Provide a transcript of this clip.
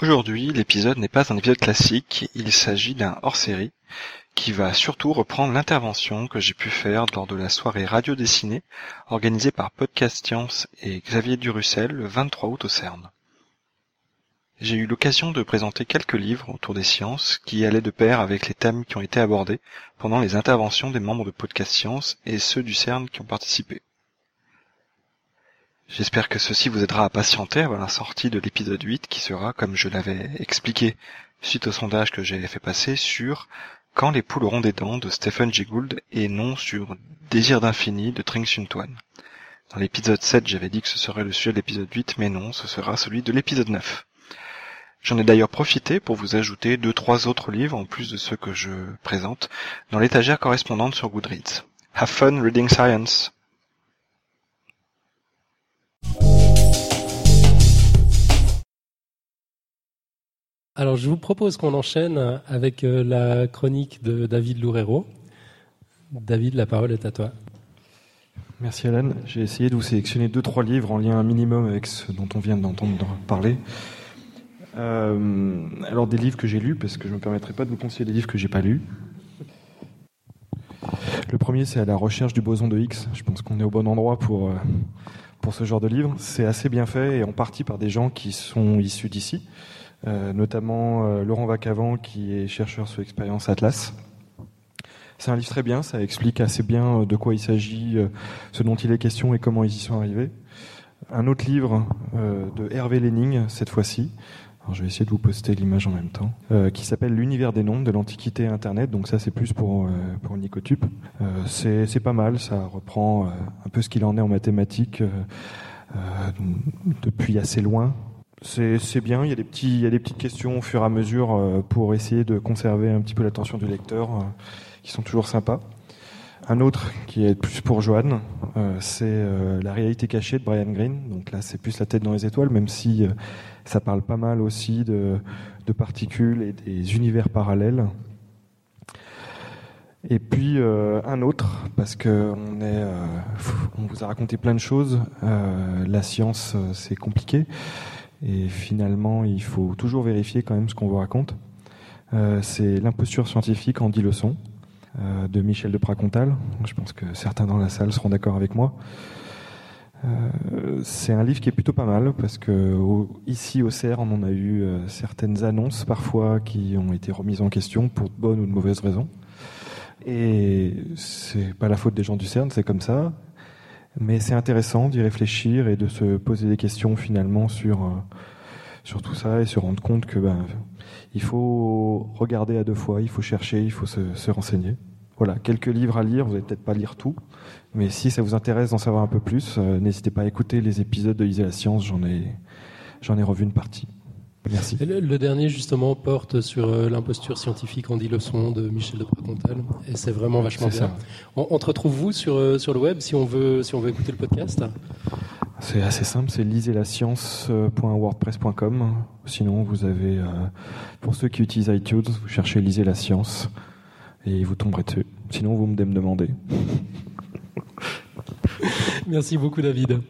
Aujourd'hui, l'épisode n'est pas un épisode classique, il s'agit d'un hors-série qui va surtout reprendre l'intervention que j'ai pu faire lors de la soirée radio dessinée organisée par Podcast Science et Xavier Durussel le 23 août au CERN. J'ai eu l'occasion de présenter quelques livres autour des sciences qui allaient de pair avec les thèmes qui ont été abordés pendant les interventions des membres de Podcast Science et ceux du CERN qui ont participé. J'espère que ceci vous aidera à patienter avant la sortie de l'épisode 8 qui sera, comme je l'avais expliqué suite au sondage que j'ai fait passer, sur Quand les poules auront des dents de Stephen Jay Gould et non sur Désir d'infini de Tring Sun Tuan. Dans l'épisode 7, j'avais dit que ce serait le sujet de l'épisode 8, mais non, ce sera celui de l'épisode 9. J'en ai d'ailleurs profité pour vous ajouter deux trois autres livres en plus de ceux que je présente dans l'étagère correspondante sur Goodreads. Have fun reading science! Alors, je vous propose qu'on enchaîne avec euh, la chronique de David Loureiro. David, la parole est à toi. Merci Alan. J'ai essayé de vous sélectionner deux trois livres en lien un minimum avec ce dont on vient d'entendre parler. Euh, alors des livres que j'ai lus parce que je ne me permettrai pas de vous conseiller des livres que j'ai pas lus. Le premier c'est à la recherche du boson de Higgs. Je pense qu'on est au bon endroit pour euh, pour ce genre de livre. C'est assez bien fait et en partie par des gens qui sont issus d'ici. Euh, notamment Laurent Vacavant qui est chercheur sur l'expérience Atlas. C'est un livre très bien, ça explique assez bien de quoi il s'agit, ce dont il est question et comment ils y sont arrivés. Un autre livre de Hervé Lenning, cette fois-ci, alors je vais essayer de vous poster l'image en même temps, qui s'appelle L'univers des nombres de l'Antiquité Internet. Donc ça c'est plus pour pour Nicotube. c'est pas mal, ça reprend un peu ce qu'il en est en mathématiques depuis assez loin. C'est bien, il y, a des petits, il y a des petites questions au fur et à mesure euh, pour essayer de conserver un petit peu l'attention du lecteur, euh, qui sont toujours sympas. Un autre qui est plus pour Joanne, euh, c'est La réalité cachée de Brian Greene. Donc là, c'est plus la tête dans les étoiles, même si ça parle pas mal aussi de, particules et des univers parallèles. Et puis un autre, parce que on vous a raconté plein de choses. la science, c'est compliqué. Et finalement, il faut toujours vérifier quand même ce qu'on vous raconte. Euh, c'est L'imposture scientifique en 10 leçons euh, de Michel de Pracontal. Je pense que certains dans la salle seront d'accord avec moi. Euh, c'est un livre qui est plutôt pas mal parce que ici au CERN, on a eu certaines annonces parfois qui ont été remises en question pour de bonnes ou de mauvaises raisons. Et c'est pas la faute des gens du CERN, c'est comme ça. Mais c'est intéressant d'y réfléchir et de se poser des questions finalement sur, euh, sur tout ça et se rendre compte que ben, il faut regarder à deux fois, il faut chercher, il faut se, se renseigner. Voilà, quelques livres à lire, vous n'allez peut-être pas lire tout, mais si ça vous intéresse d'en savoir un peu plus, euh, n'hésitez pas à écouter les épisodes de Lisez la science, j'en ai, j'en ai revu une partie. Merci. Le, dernier, justement, porte sur euh, l'imposture scientifique en 10 leçons de Michel de Pracontal. Et c'est vraiment vachement bien. On, te retrouve vous sur, euh, sur le web si on, veut, si on veut écouter le podcast? C'est assez simple, c'est lisez-la-science.wordpress.com. Sinon, vous avez, euh, pour ceux qui utilisent iTunes, vous cherchez Lisez la science et vous tomberez dessus. Sinon, vous me demandez. Merci beaucoup, David.